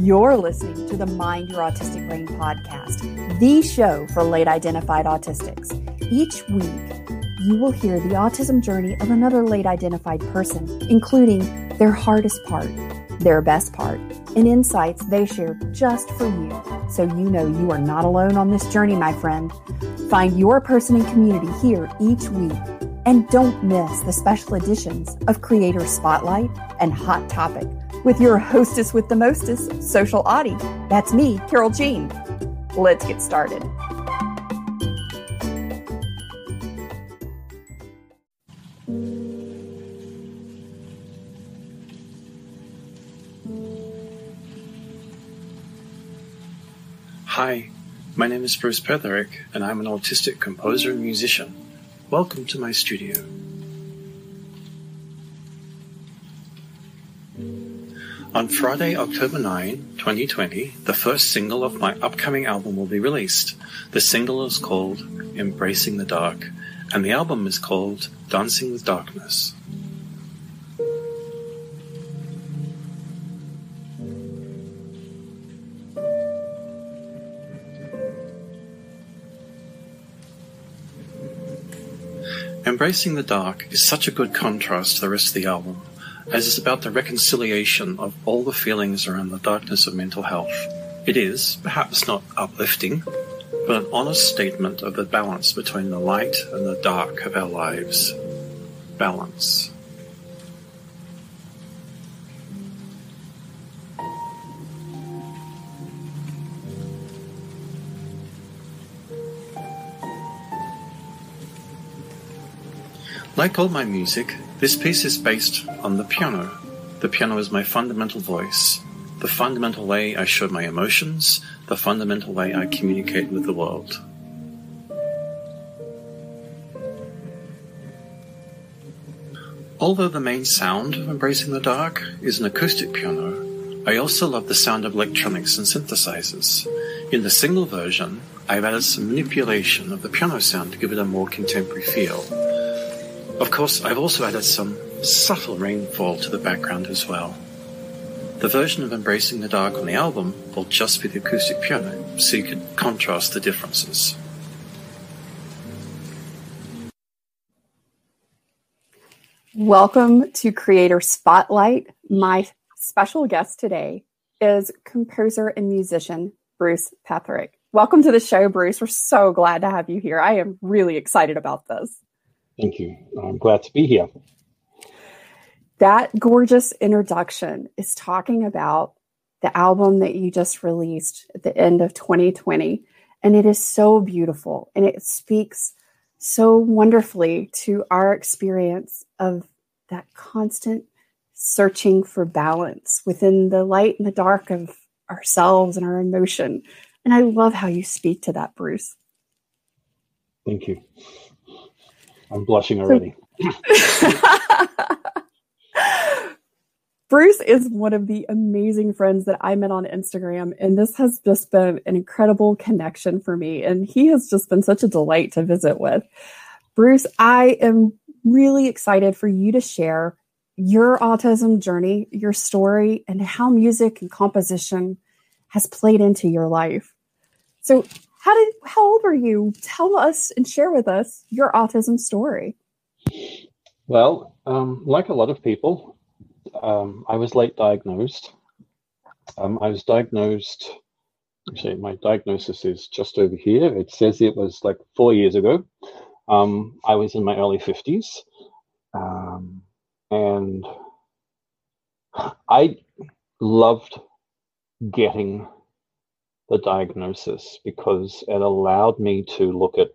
You're listening to the Mind Your Autistic Brain podcast, the show for late identified autistics. Each week, you will hear the autism journey of another late identified person, including their hardest part, their best part, and insights they share just for you. So you know you are not alone on this journey, my friend. Find your person and community here each week. And don't miss the special editions of Creator Spotlight and Hot Topic with your hostess with the mostest, Social Autie. That's me, Carole Jean. Let's get started. Hi, my name is Bruce Petherick, and I'm an autistic composer and musician. Welcome to my studio. On Friday, October 9, 2020, the first single of my upcoming album will be released. The single is called Embracing the Dark, and the album is called Dancing with Darkness. Embracing the Dark is such a good contrast to the rest of the album as it's about the reconciliation of all the feelings around the darkness of mental health. It is, perhaps not uplifting, but an honest statement of the balance between the light and the dark of our lives. Balance. Like all my music, this piece is based on the piano. The piano is my fundamental voice, the fundamental way I show my emotions, the fundamental way I communicate with the world. Although the main sound of Embracing the Dark is an acoustic piano, I also love the sound of electronics and synthesizers. In the single version, I've added some manipulation of the piano sound to give it a more contemporary feel. Of course, I've also added some subtle rainfall to the background as well. The version of Embracing the Dark on the album will just be the acoustic piano, so you can contrast the differences. Welcome to Creator Spotlight. My special guest today is composer and musician Bruce Petherick. Welcome to the show, Bruce. We're so glad to have you here. I am really excited about this. Thank you. I'm glad to be here. That gorgeous introduction is talking about the album that you just released at the end of 2020. And it is so beautiful and it speaks so wonderfully to our experience of that constant searching for balance within the light and the dark of ourselves and our emotion. And I love how you speak to that, Bruce. Thank you. I'm blushing already. Bruce is one of the amazing friends that I met on Instagram, and this has just been an incredible connection for me. And he has just been such a delight to visit with. Bruce, I am really excited for you to share your autism journey, your story, and how music and composition has played into your life. So, how did how old were you? Tell us and share with us your autism story. Well, um, like a lot of people, um, I was late diagnosed. Um, I was diagnosed. Actually, my diagnosis is just over here. It says it was like four years ago. Um, I was in my early fifties, um, and I loved getting the diagnosis because it allowed me to look at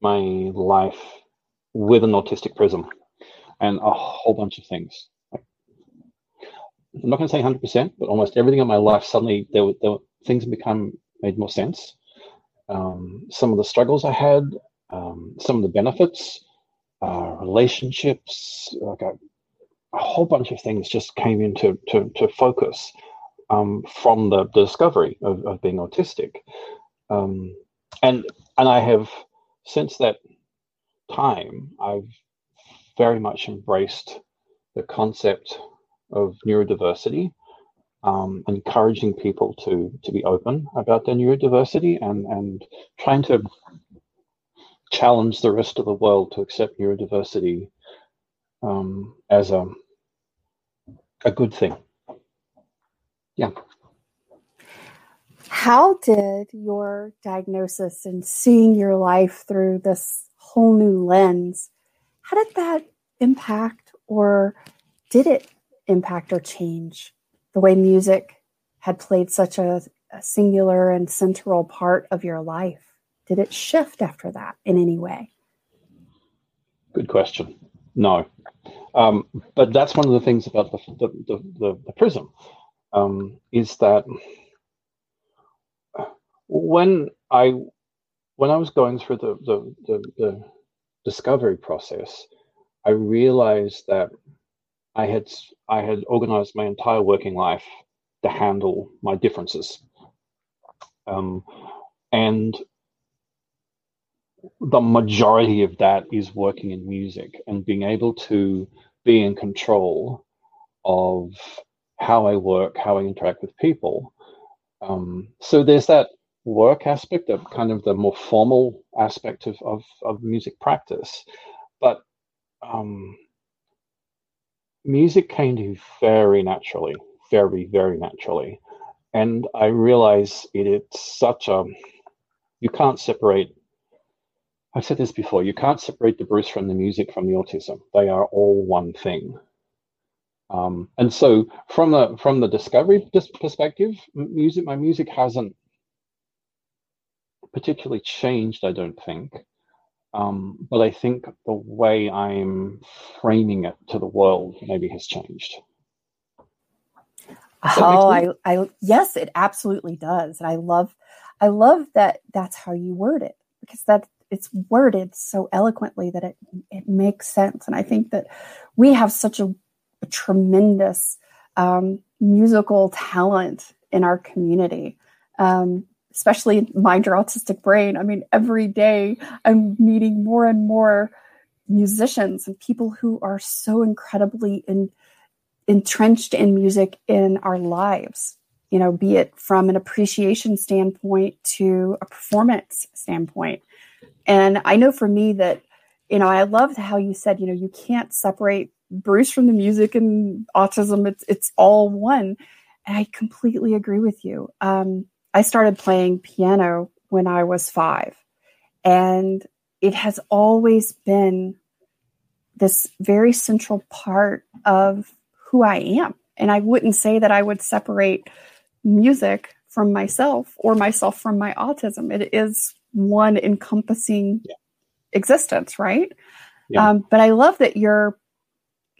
my life with an autistic prism and a whole bunch of things. I'm not going to say 100%, but almost everything in my life suddenly there were, there were things become made more sense. Um, some of the struggles I had, um, some of the benefits, uh, relationships, like a, a, whole bunch of things just came into to, to focus um, from the, the, discovery of, of, being autistic. Um, and and I have since that time, I've very much embraced the concept of neurodiversity. um, encouraging people to to be open about their neurodiversity and and trying to challenge the rest of the world to accept neurodiversity um, as a a good thing. Yeah. How did your diagnosis and seeing your life through this whole new lens, how did that impact or did it impact or change the way music had played such a, a singular and central part of your life? Did it shift after that in any way? Good question. No. Um, but that's one of the things about the, the, the, the, the prism um, is that when I when I was going through the, the, the, the discovery process, I realized that I had I had organized my entire working life to handle my differences, um, and the majority of that is working in music and being able to be in control of how I work, how I interact with people. Um, so there's that work aspect of kind of the more formal aspect of, of, of music practice. But um, music came to me very naturally, very, very naturally. And I realize it, it's such a, you can't separate I've said this before. You can't separate the Bruce from the music from the autism. They are all one thing. Um, and so, from the from the discovery perspective, music my music hasn't particularly changed. I don't think, um, but I think the way I'm framing it to the world maybe has changed. Oh, I, I yes, it absolutely does, and I love, I love that that's how you word it because that it's worded so eloquently that it it makes sense. And I think that we have such a, tremendous um, musical talent in our community. Um, especially mind your autistic brain. I mean, every day I'm meeting more and more musicians and people who are so incredibly in, entrenched in music in our lives, you know, be it from an appreciation standpoint to a performance standpoint. And I know for me that, you know, I loved how you said, you know, you can't separate Bruce from the music and autism. It's it's all one. And I completely agree with you. Um, I started playing piano when I was five, and it has always been this very central part of who I am. And I wouldn't say that I would separate music from myself or myself from my autism. It is one encompassing yeah. existence, right? Yeah. Um, but I love that your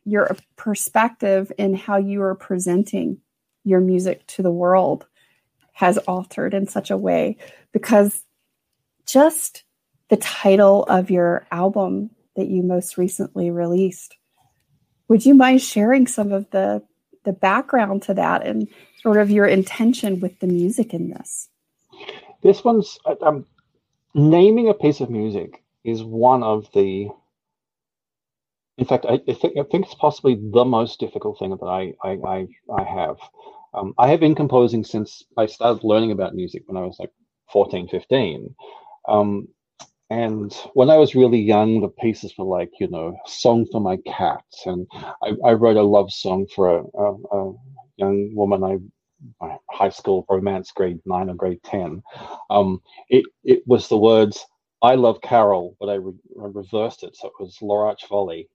your perspective in how you are presenting your music to the world has altered in such a way. Because just the title of your album that you most recently released would you mind sharing some of the the background to that and sort of your intention with the music in this? This one's um, naming a piece of music is one of the in fact I, I, think, I think it's possibly the most difficult thing that i i i, have. Um, i have been composing since i started learning about music when i was like 14 15 um, and when i was really young the pieces were like you know song for my cat and i, wrote a love song for a, a, a young woman i high school romance grade nine or grade 10 um, it, it was the words i love carol but i, re- I reversed it so it was lorach volley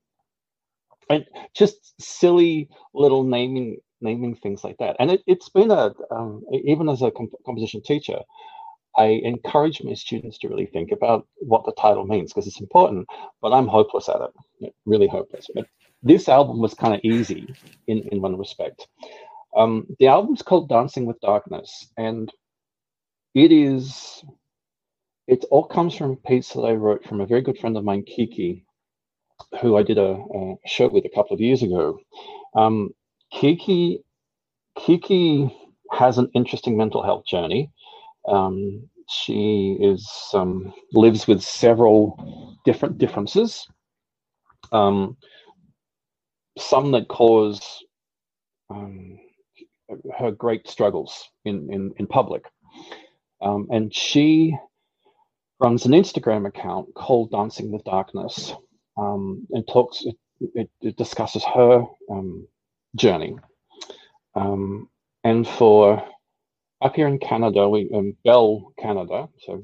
and just silly little naming naming things like that. And it, has been a um, even as a comp- composition teacher i encourage my students to really think about what the title means because it's important but i'm hopeless at it really hopeless. But this album was kind of easy in in one respect. Um, the album's called Dancing with Darkness, and it is it all comes from a piece that I wrote from a very good friend of mine, Kiki, who I did a, a show with a couple of years ago. Um, Kiki Kiki has an interesting mental health journey. Um, she is um, lives with several different differences. Um, some that cause um, her great struggles in in, in public, um, and she runs an Instagram account called Dancing with Darkness, um, and talks. It, it, it discusses her um, journey, um, and for up here in Canada, we um, Bell Canada. So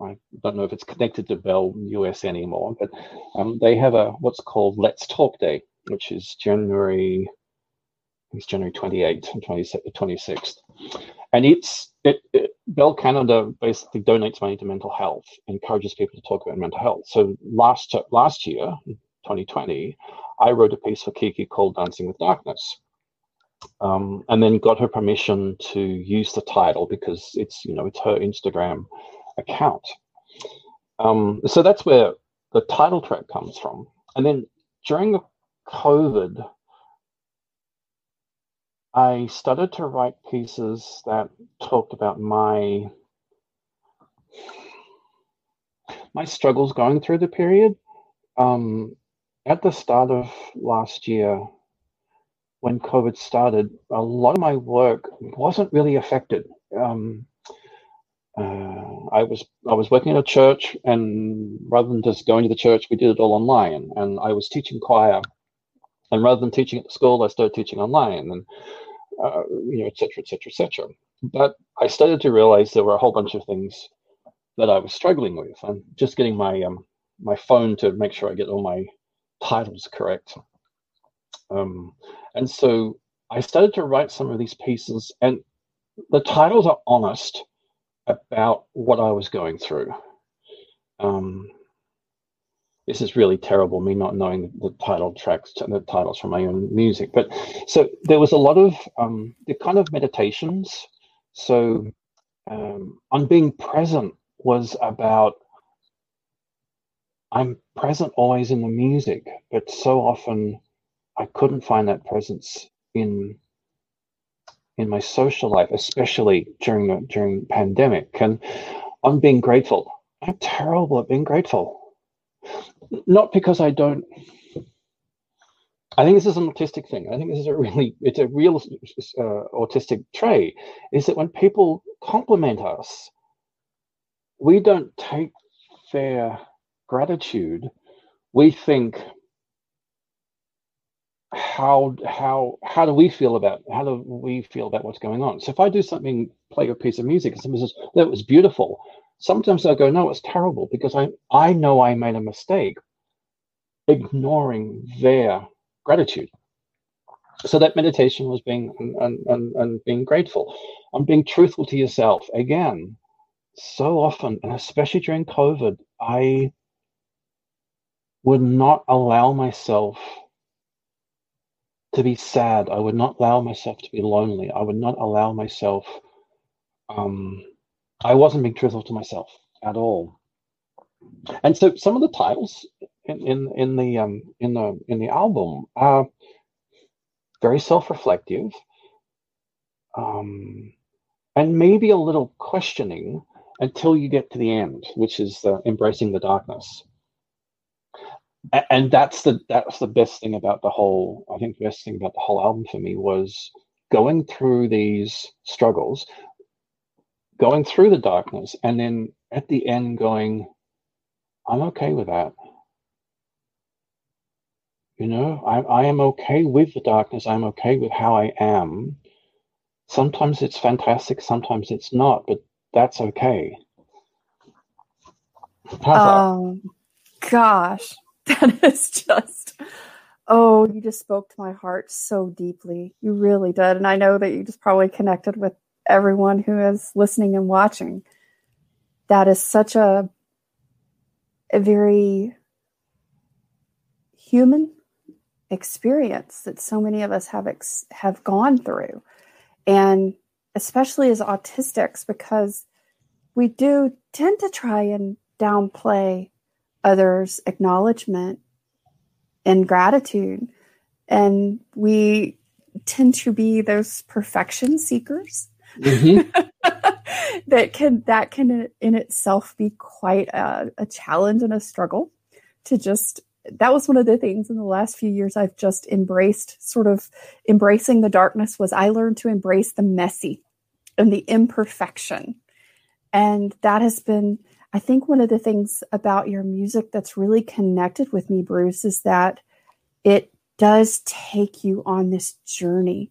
I don't know if it's connected to Bell US anymore, but um, they have a what's called Let's Talk Day, which is January. It's January 28th and 26th, and it's it, it, Bell Canada basically donates money to mental health, encourages people to talk about mental health. So last last year, 2020, I wrote a piece for Kiki called "Dancing with Darkness," um, and then got her permission to use the title because it's you know it's her Instagram account. Um, so that's where the title track comes from. And then during the COVID, I started to write pieces that talked about my my struggles going through the period. Um, at the start of last year, when COVID started, a lot of my work wasn't really affected. Um, uh, I was I was working at a church, and rather than just going to the church, we did it all online. And I was teaching choir, and rather than teaching at the school, I started teaching online, and uh, you know, et cetera, et cetera, et cetera. But I started to realize there were a whole bunch of things that I was struggling with. I'm just getting my um, my phone to make sure I get all my titles correct. Um, and so I started to write some of these pieces, and the titles are honest about what I was going through. Um, this is really terrible, me not knowing the title tracks, the titles from my own music. But so there was a lot of um, the kind of meditations. So um, on being present was about I'm present always in the music, but so often I couldn't find that presence in in my social life, especially during the during pandemic. And I'm being grateful. I'm terrible at being grateful. Not because I don't. I think this is an autistic thing. I think this is a really, it's a real uh, autistic trait. Is that when people compliment us, we don't take their gratitude. We think, how how how do we feel about how do we feel about what's going on? So if I do something, play a piece of music, and someone says that was beautiful, sometimes I go, no, it's terrible because I I know I made a mistake, ignoring their gratitude. So that meditation was being and, and, and being grateful. I'm being truthful to yourself again. So often, and especially during COVID, I would not allow myself to be sad. I would not allow myself to be lonely. I would not allow myself. Um, I wasn't being truthful to myself at all. And so, some of the titles in in, in the um, in the in the album are very self-reflective, um, and maybe a little questioning until you get to the end, which is uh, embracing the darkness and that's the that's the best thing about the whole i think the best thing about the whole album for me was going through these struggles going through the darkness and then at the end going i'm okay with that. You know i, I am okay with the darkness. I'm okay with how i am. Sometimes it's fantastic sometimes it's not but that's okay. How's um that? gosh that is just oh you just spoke to my heart so deeply. You really did. And i know that you just probably connected with everyone who is listening and watching that is such a a very human experience that so many of us have ex- have gone through and especially as autistics because we do tend to try and downplay others' acknowledgement and gratitude. And we tend to be those perfection seekers. Mm-hmm. that can that can in itself be quite a, a challenge and a struggle to just that was one of the things in the last few years I've just embraced, sort of embracing the darkness was I learned to embrace the messy and the imperfection. And that has been, I think, one of the things about your music that's really connected with me, Bruce, is that it does take you on this journey.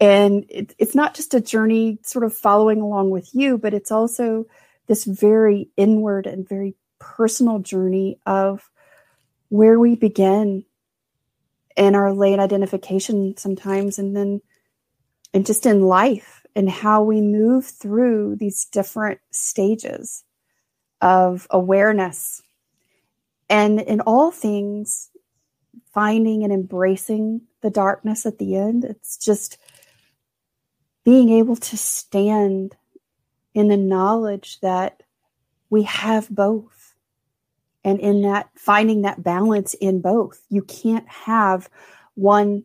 And it, it's not just a journey sort of following along with you, but it's also this very inward and very personal journey of where we begin in our late identification sometimes and then and just in life and how we move through these different stages of awareness. And in all things finding and embracing the darkness at the end it's just being able to stand in the knowledge that we have both and in that finding that balance in both. You can't have one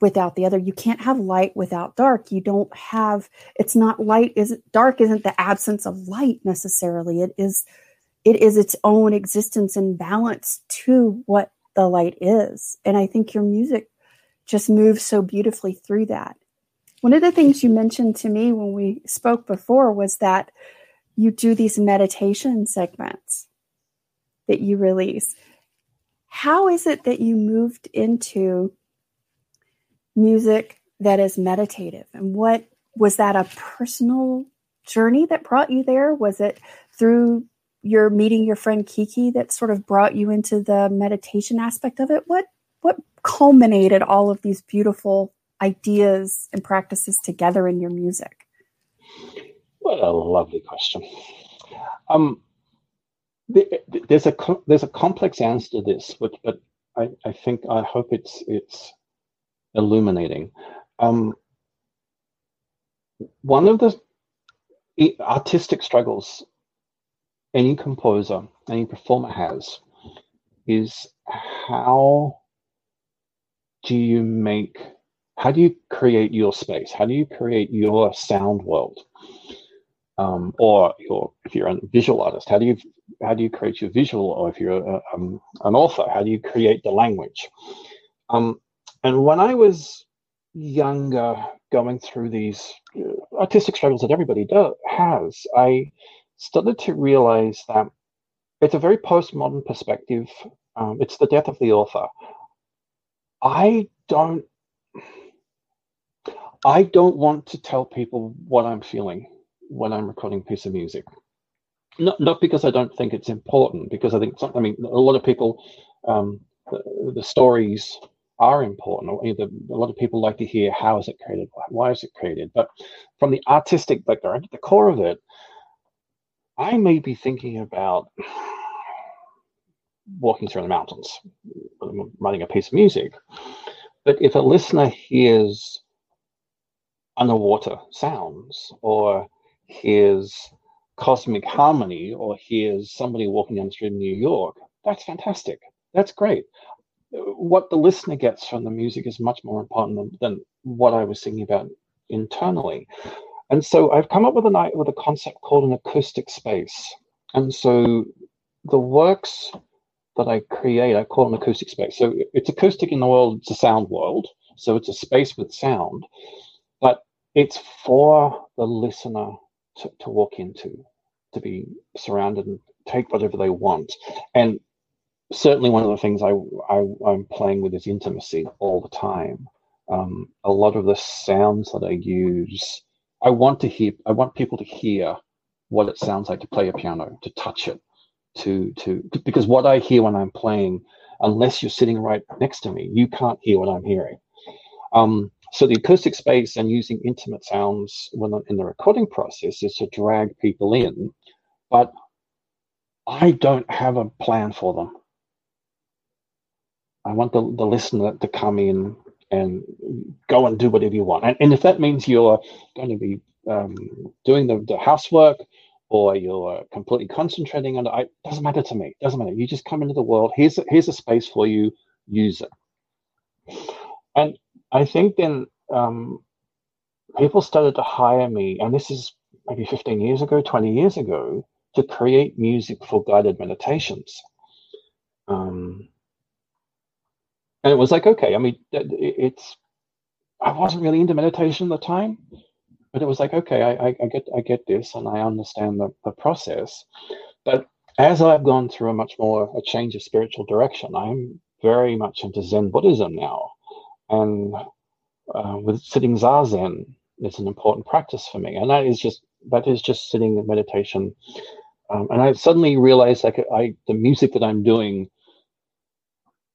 without the other. You can't have light without dark. You don't have it's not light is dark isn't the absence of light necessarily. It is it is its own existence and balance to what the light is. And i think your music just moves so beautifully through that one of the things you mentioned to me when we spoke before was that you do these meditation segments that you release. How is it that you moved into music that is meditative? And what was that a personal journey that brought you there? Was it through your meeting your friend Kiki that sort of brought you into the meditation aspect of it? What what culminated all of these beautiful ideas and practices together in your music? What a lovely question. Um, there's a there's a complex answer to this, but but I, I think I hope it's it's illuminating. Um, one of the artistic struggles any composer, any performer has is how do you make how do you create your space? How do you create your sound world? Um, or your, if you're a visual artist, how do you how do you create your visual? Or if you're a, um, an author, how do you create the language? Um, and when I was younger, going through these uh, artistic struggles that everybody does has, I started to realize that it's a very postmodern perspective. Um, it's the death of the author. I don't. I don't want to tell people what I'm feeling when I'm recording a piece of music. Not, not because I don't think it's important, because I think, I mean, a lot of people, um, the, the, stories are important. A lot of people like to hear how is it created, why is it created. But from the artistic background, at the core of it, I may be thinking about walking through the mountains, writing a piece of music. But if a listener hears underwater sounds or hears cosmic harmony or hears somebody walking down the street in New York, that's fantastic. That's great. What the listener gets from the music is much more important than, than what I was thinking about internally. And so I've come up with a night with a concept called an acoustic space. And so the works that I create, I call an acoustic space. So it's acoustic in the world, it's a sound world. So it's a space with sound, but it's for the listener to, to walk into, to be surrounded and take whatever they want. And certainly one of the things I, I am playing with is intimacy all the time. Um, a lot of the sounds that I use, I want to hear. I want people to hear what it sounds like to play a piano, to touch it, to to because what I hear when I'm playing, unless you're sitting right next to me, you can't hear what I'm hearing. Um, so the acoustic space and using intimate sounds when in the recording process is to drag people in, but I don't have a plan for them. I want the, the listener to come in and go and do whatever you want. And, and if that means you're going to be um, doing the, the housework or you're completely concentrating on it, it doesn't matter to me. It doesn't matter. You just come into the world. Here's a, here's a space for you. Use it. And I think then um, people started to hire me, and this is maybe 15 years ago, 20 years ago, to create music for guided meditations. Um, and it was like okay. I mean, it's I wasn't really into meditation at the time, but it was like okay, I, I, I get I get this, and I understand the, the process. But as I've gone through a much more a change of spiritual direction, I'm very much into Zen Buddhism now, and uh, with sitting zazen is an important practice for me, and that is just that is just sitting in meditation. Um, and I suddenly realized like I the music that I'm doing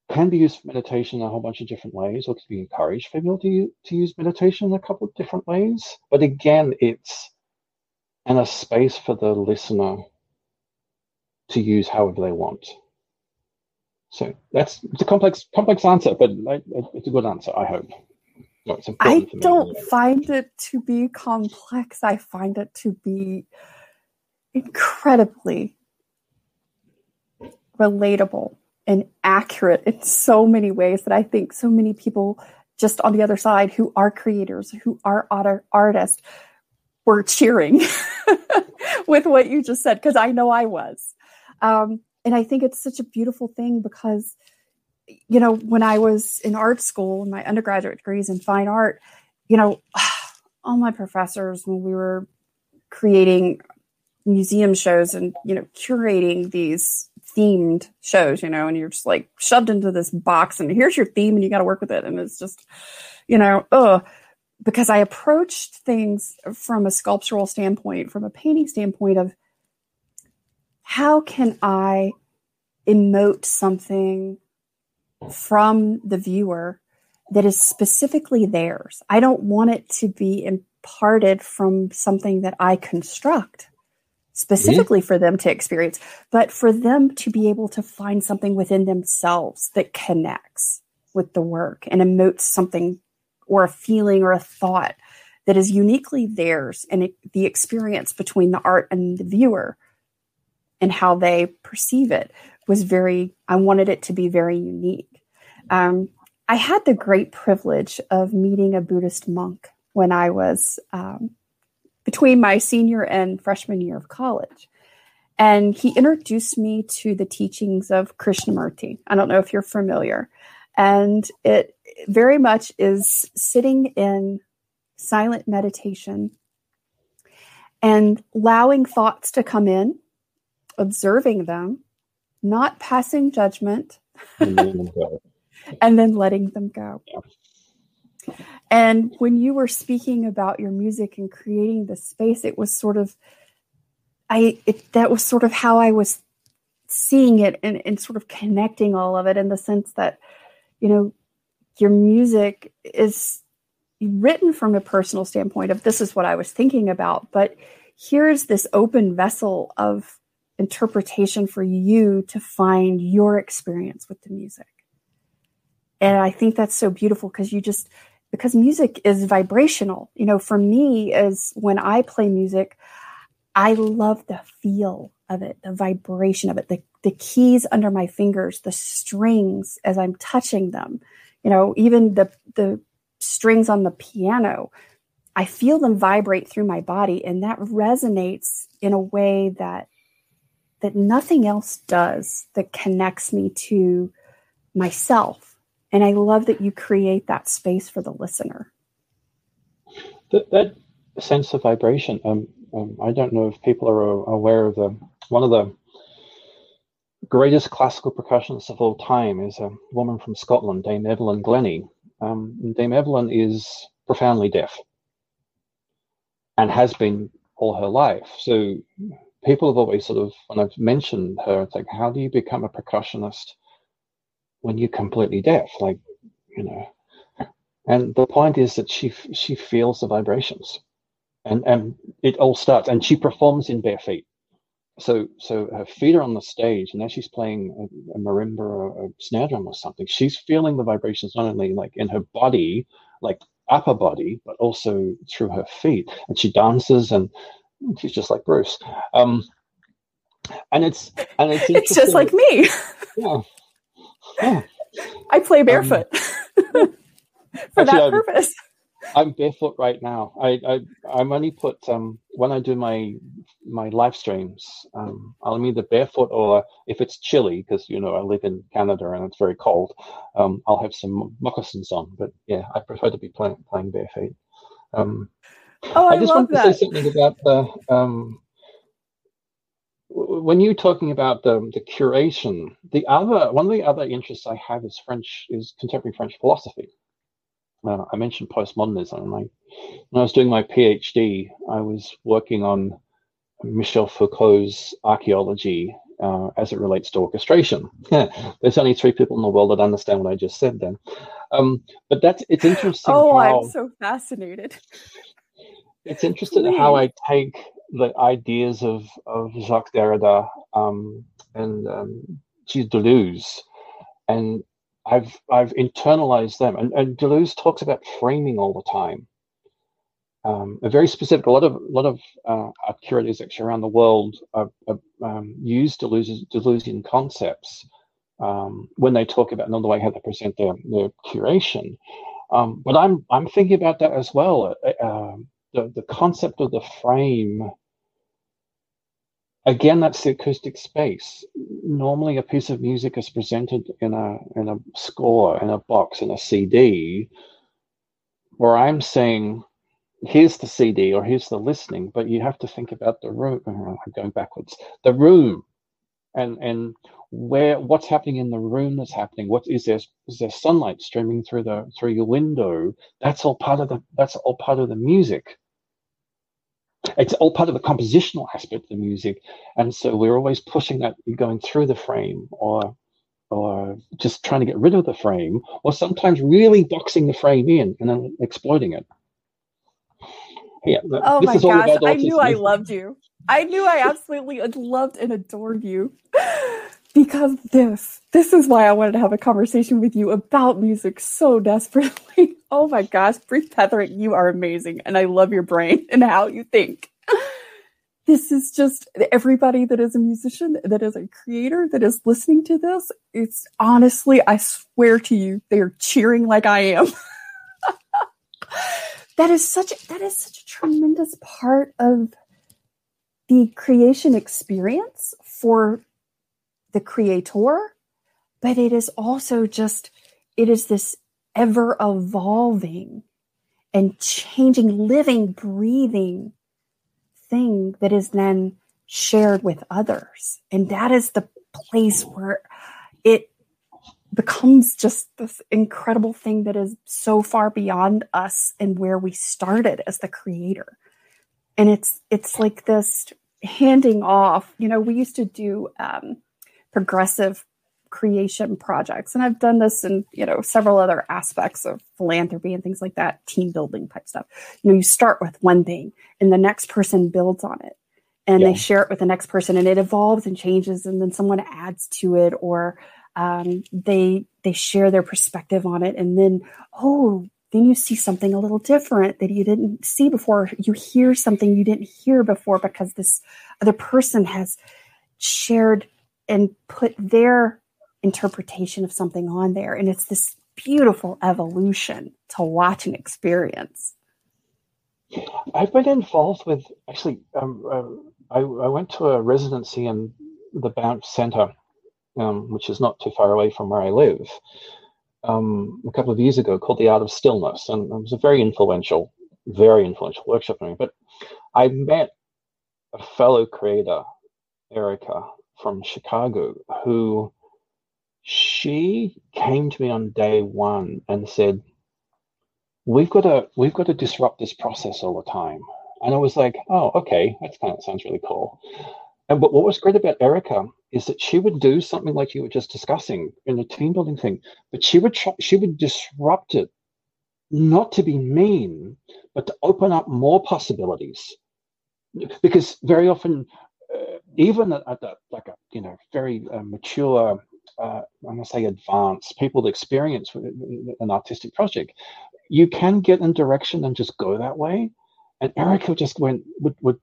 can be used for meditation in a whole bunch of different ways, or can be encouraged for people to, to use meditation in a couple of different ways. But again, it's in a space for the listener to use however they want. So that's it's a complex complex answer, but it's a good answer, I hope. I don't find it to be complex. I find it to be incredibly relatable and accurate in so many ways that I think so many people just on the other side who are creators, who are artists, were cheering with what you just said because I know I was. Um, and I think it's such a beautiful thing because you know, when I was in art school, my undergraduate degrees in fine art, you know, all my professors, when we were creating museum shows and, you know, curating these themed shows, you know, and you're just like shoved into this box and here's your theme and you got to work with it. And it's just, you know, oh, because I approached things from a sculptural standpoint, from a painting standpoint of how can I emote something from the viewer that is specifically theirs. I don't want it to be imparted from something that I construct specifically mm-hmm. for them to experience, but for them to be able to find something within themselves that connects with the work and emotes something or a feeling or a thought that is uniquely theirs and it, the experience between the art and the viewer and how they perceive it was very, I wanted it to be very unique. Um, I had the great privilege of meeting a Buddhist monk when I was um, between my senior and freshman year of college. And he introduced me to the teachings of Krishnamurti. I don't know if you're familiar. And it very much is sitting in silent meditation and allowing thoughts to come in, observing them, not passing judgment, and then letting them go. And when you were speaking about your music and creating the space, it was sort of, I it, that was sort of how I was seeing it and, and sort of connecting all of it in the sense that, you know, your music is written from a personal standpoint of this is what I was thinking about, but here's this open vessel of interpretation for you to find your experience with the music. And I think that's so beautiful because you just, because music is vibrational. You know, for me, is when I play music, I love the feel of it, the vibration of it, the, the keys under my fingers, the strings as I'm touching them, you know, even the, the strings on the piano. I feel them vibrate through my body, and that resonates in a way that that nothing else does that connects me to myself. And I love that you create that space for the listener. That, that sense of vibration, um, um, I don't know if people are aware of the one of the greatest classical percussionists of all time is a woman from Scotland, Dame Evelyn Glennie. Um, Dame Evelyn is profoundly deaf and has been all her life. So people have always sort of, when I've mentioned her, it's like, how do you become a percussionist when you're completely deaf? Like, you know. And the point is that she she feels the vibrations, and and it all starts. And she performs in bare feet, so so her feet are on the stage, and as she's playing a, a marimba or a snare drum or something, she's feeling the vibrations not only like in her body, like upper body, but also through her feet. And she dances and she's just like Bruce. Um, and it's and it's it's just like me. Yeah. yeah. I play barefoot um, for actually, that purpose. I'm barefoot right now. I, I I'm only put um when I do my my live streams, um, I'm either barefoot or if it's chilly because you know I live in Canada and it's very cold, um, I'll have some moccasins on. But yeah, I prefer to be playing playing bare feet. Um, oh, I, I just want to say something about the um when you're talking about the, the curation, the other one of the other interests I have is French is contemporary French philosophy. Uh, I mentioned postmodernism. My, when I was doing my PhD, I was working on Michel Foucault's archaeology uh, as it relates to orchestration. There's only three people in the world that understand what I just said then. Um, but that's it's interesting. Oh, how, I'm so fascinated. It's interesting Please. how I take the ideas of, of Jacques Derrida um, and um, Gilles Deleuze, and I've I've internalized them. And, and Deleuze talks about framing all the time. Um, a very specific. A lot of a lot of uh, curators actually around the world are, are, um, use Deleuze, Deleuzian concepts um, when they talk about another way how they present their, their curation. Um, but I'm I'm thinking about that as well. Uh, the, the concept of the frame again that's the acoustic space. Normally a piece of music is presented in a in a score in a box in a cd where i'm saying here's the cd or here's the listening but you have to think about the room i'm going backwards the room and and where what's happening in the room that's happening what is there is there sunlight streaming through the through your window? That's all part of the that's all part of the music it's all part of the compositional aspect of the music. And so we're always pushing that going through the frame or or just trying to get rid of the frame or sometimes really boxing the frame in and then exploiting it. Yeah oh my gosh i knew i loved you. I knew i absolutely loved and adored you because this this is why i wanted to have a conversation with you about music so desperately. Oh my gosh Bruce Petherick you are amazing and i love your brain and how you think. This is just everybody that is a musician that is a creator that is listening to this it's honestly i swear to you they are cheering like i am. That is such that is such a tremendous part of the creation experience for the creator, but it is also just, it is this ever evolving and changing, living, breathing thing that is then shared with others. And that is the place where it becomes just this incredible thing that is so far beyond us and where we started as the creator. And it's it's like this handing off. You know, we used to do um, progressive creation projects. And i've done this in you know several other aspects of philanthropy and things like that team building type stuff. You know you start with one thing and the next person builds on it. And yeah. they share it with the next person and it evolves and changes and then someone adds to it or um, they they share their perspective on it and then oh then you see something a little different that you didn't see before. You hear something you didn't hear before because this other person has shared and put their interpretation of something on there. And it's this beautiful evolution to watch and experience. I've been involved with actually, um, uh, I, I, went to a residency in the Banff Centre, um, which is not too far away from where I live, um, a couple of years ago called The Art of Stillness. And it was a very influential, very influential workshop for me. But I met a fellow creator, Erica, from Chicago who she came to me on day one and said, "We've got to we've got to disrupt this process all the time." And I was like, "Oh, okay, that's kind of sounds really cool." And but what was great about Erica is that she would do something like you were just discussing in the team building thing, but she would try, she would disrupt it, not to be mean, but to open up more possibilities. Because very often even at, the, like a you know very uh, mature uh, I'm to say advanced people experience with an artistic project, you can get in direction and just go that way. And Erica just went would would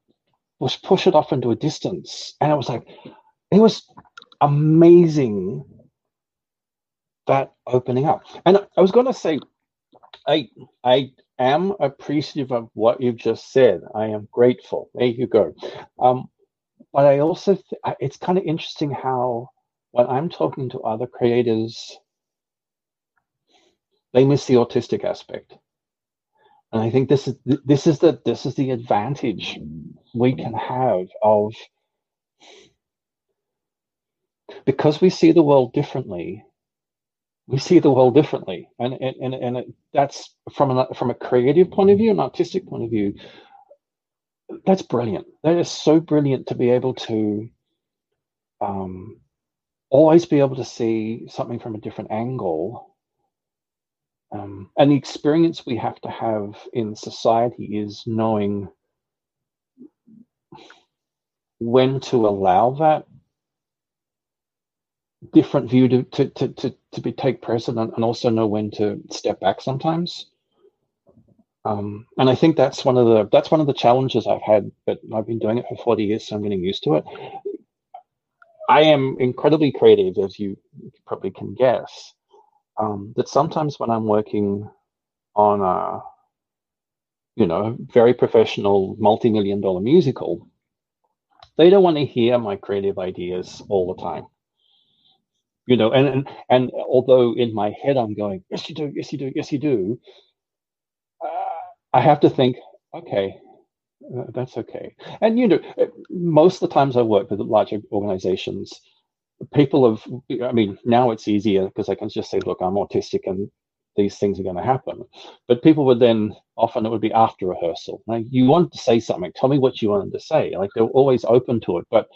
was push it off into a distance, and it was like it was amazing that opening up. And I was going to say, I I am appreciative of what you've just said. I am grateful. There you go. Um, but I also, th- it's kind of interesting how when I'm talking to other creators, they miss the autistic aspect. And I think this is this is the this is the advantage we can have of because we see the world differently we see the world differently and and and it, that's from a from a creative point of view an artistic point of view that's brilliant that is so brilliant to be able to um, always be able to see something from a different angle um, and the experience we have to have in society is knowing when to allow that different view to to to to, to be take precedent and also know when to step back sometimes. Um, and I think that's one of the that's one of the challenges I've had. But I've been doing it for forty years, so I'm getting used to it. I am incredibly creative, as you probably can guess. Um, that sometimes when I'm working on a, you know, very professional, multi-million dollar musical, they don't want to hear my creative ideas all the time you know and, and and although in my head i'm going yes you do yes you do yes you do i have to think okay uh, that's okay. And you know uh, most of the times i work with larger organizations people have i mean now it's easier because i can just say look i'm autistic and these things are going to happen. But people would then often it would be after rehearsal. Now you want to say something. Tell me what you wanted to say. Like they're always open to it but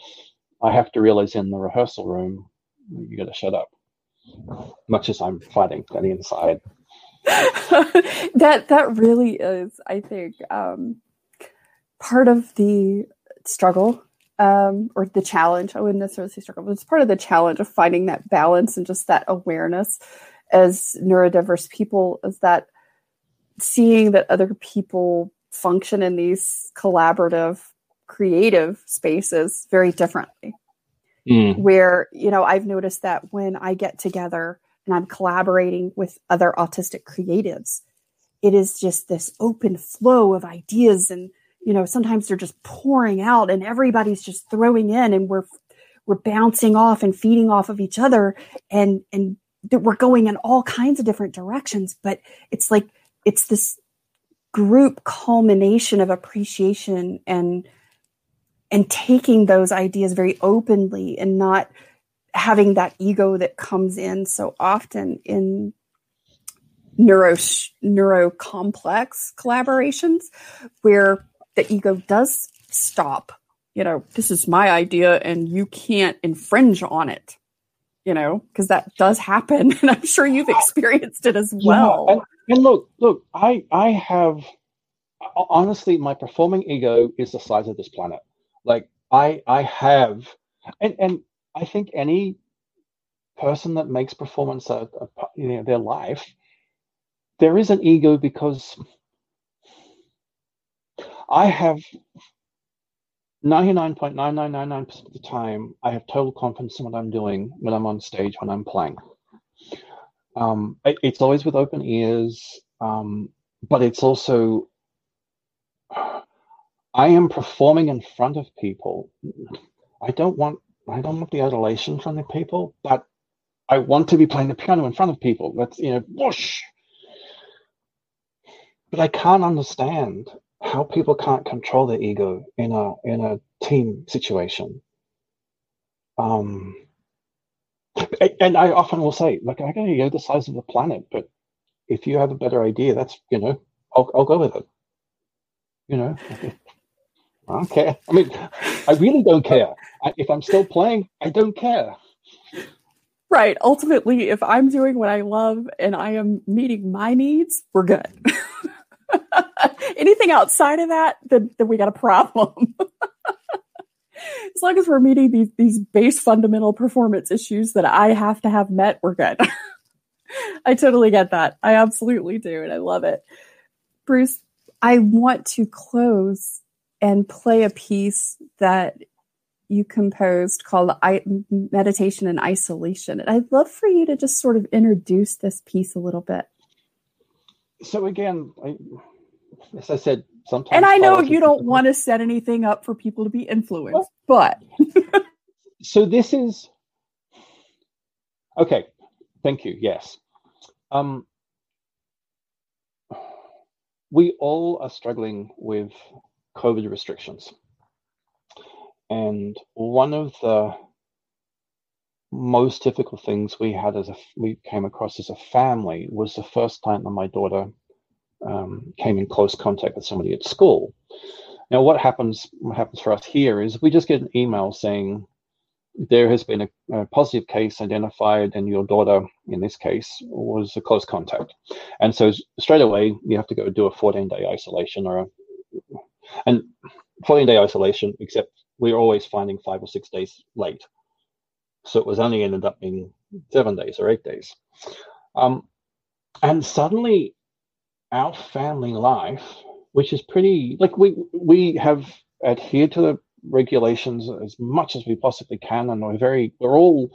i have to realize in the rehearsal room you gotta shut up. Much as I'm fighting on the inside. that that really is, I think, um, part of the struggle um, or the challenge. I wouldn't necessarily say struggle, but it's part of the challenge of finding that balance and just that awareness as neurodiverse people is that seeing that other people function in these collaborative, creative spaces very differently mm. where you know i've noticed that when i get together and i'm collaborating with other autistic creatives it is just this open flow of ideas and you know sometimes they're just pouring out and everybody's just throwing in and we're we're bouncing off and feeding off of each other and and we're going in all kinds of different directions but it's like it's this group culmination of appreciation and and taking those ideas very openly and not having that ego that comes in so often in neuro neuro complex collaborations where the ego does stop. You know this is my idea and you can't infringe on it you know because that does happen. And i'm sure you've experienced it as well. yeah, and, and look look i i have honestly my performing ego is the size of this planet. Like I I have, and and I think any person that makes performance a, a you know their life, there is an ego because I have 99.9999% of the time, I have total confidence in what I'm doing when I'm on stage, when I'm playing. Um, it, it's always with open ears, um, but it's also I am performing in front of people. I don't want I don't want the adulation from the people, but I want to be playing the piano in front of people. That's you know, whoosh. But I can't understand how people can't control their ego in a in a team situation. Um, and I often will say, like, I got ego the size of the planet, but if you have a better idea, that's you know, I'll I'll go with it. You know. Care. I mean, I really don't care. I, if I'm still playing, I don't care. Right. Ultimately, if I'm doing what I love and I am meeting my needs, we're good. Anything outside of that, then, then we got a problem. as long as we're meeting these these base fundamental performance issues that I have to have met, we're good. I totally get that. I absolutely do, and I love it. Bruce, I want to close and play a piece that you composed called I- Meditation and Isolation. And I'd love for you to just sort of introduce this piece a little bit. So, again, I, as I said, sometimes. And I know you don't want to set anything up for people to be influenced, but. so this is. Okay. Thank you. Yes. Um, we all are struggling with COVID restrictions. And one of the most difficult things we had as a we came across as a family was the first time that my daughter um, came in close contact with somebody at school. Now, what happens what happens for us here is we just get an email saying there has been a, a, positive case identified, and your daughter, in this case, was a close contact. And so straight away, you have to go do a 14 day isolation or a, and 14 day isolation, except we're always finding five or six days late. So it was only ended up being seven days or eight days. Um, and suddenly, our family life, which is pretty like we we have adhered to the regulations as much as we possibly can, and we're very we're all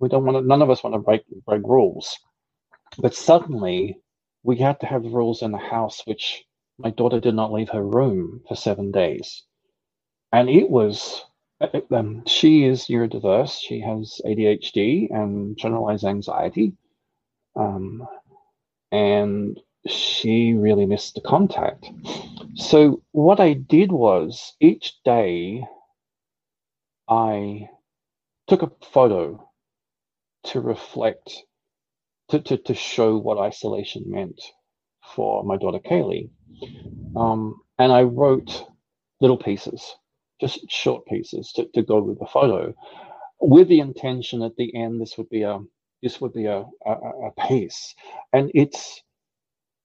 we don't want to none of us want to break break rules, but suddenly we had to have rules in the house which my daughter did not leave her room for seven days, and it was. Um, she is neurodiverse. She has ADHD and generalized anxiety, um, and she really missed the contact. So what I did was each day I took a photo to reflect, to, to, to show what isolation meant for my daughter Kaylee. Um, and I wrote little pieces, just short pieces to, to go with the photo, with the intention at the end this would be a this would be a, a, a piece. And it's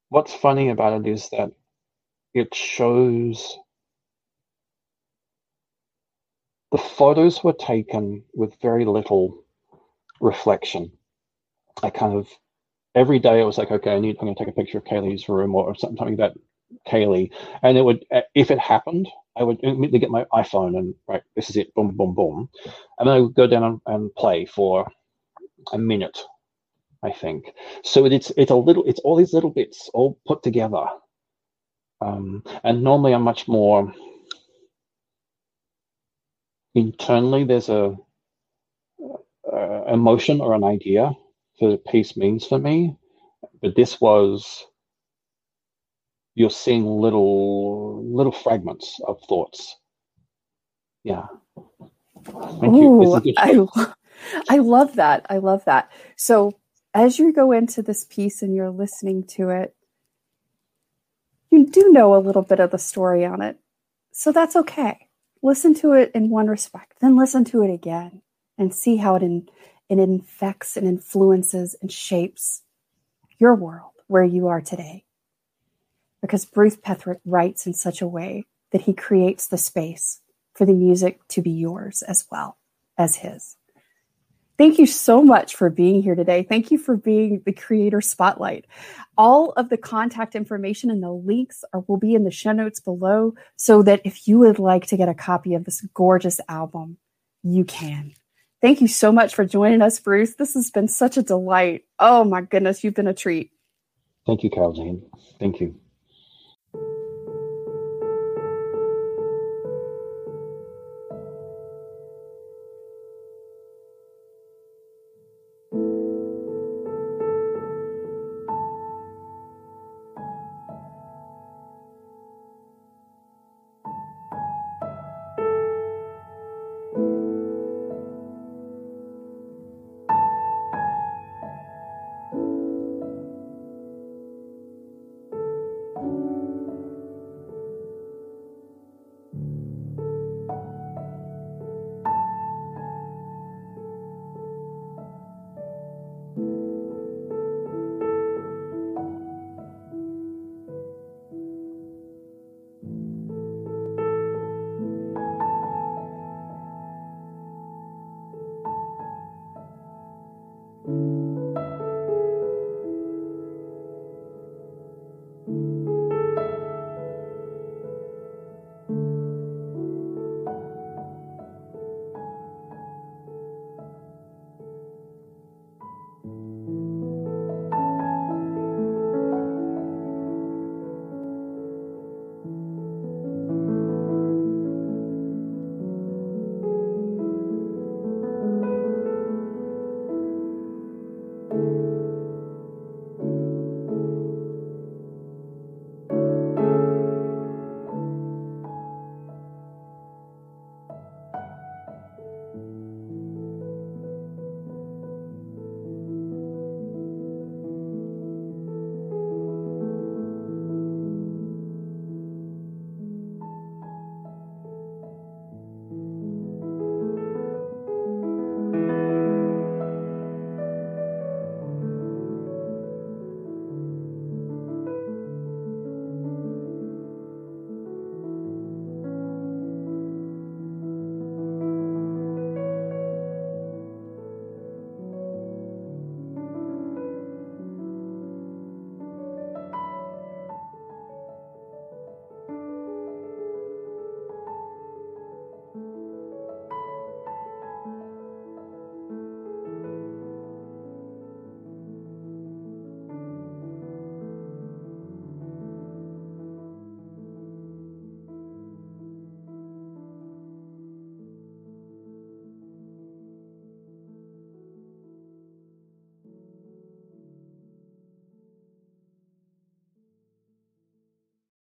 what's funny about it is that it shows the photos were taken with very little reflection. I kind of every day I was like, okay, I need I'm going to take a picture of Kaylee's room or something, about Kaylee, and it would if it happened, I would immediately get my iPhone and right, this is it, boom, boom, boom, and then I would go down and, and play for a minute I think. So it's it's a little it's all these little bits all put together. Um, and normally I'm much more internally there's a, a emotion or an idea for peace means for me, but this was you're seeing little little fragments of thoughts. Yeah. Thank Ooh, you. I, I love that. I love that. So as you go into this piece and you're listening to it, you do know a little bit of the story on it. So that's okay. Listen to it in one respect, then listen to it again and see how it, in, it infects and influences and shapes your world where you are today. Because Bruce Petherick writes in such a way that he creates the space for the music to be yours as well as his. Thank you so much for being here today. Thank you for being the creator spotlight. All of the contact information and the links are, will be in the show notes below so that if you would like to get a copy of this gorgeous album, you can. Thank you so much for joining us, Bruce. This has been such a delight. Oh my goodness, you've been a treat. Thank you, Carole Jean. Thank you.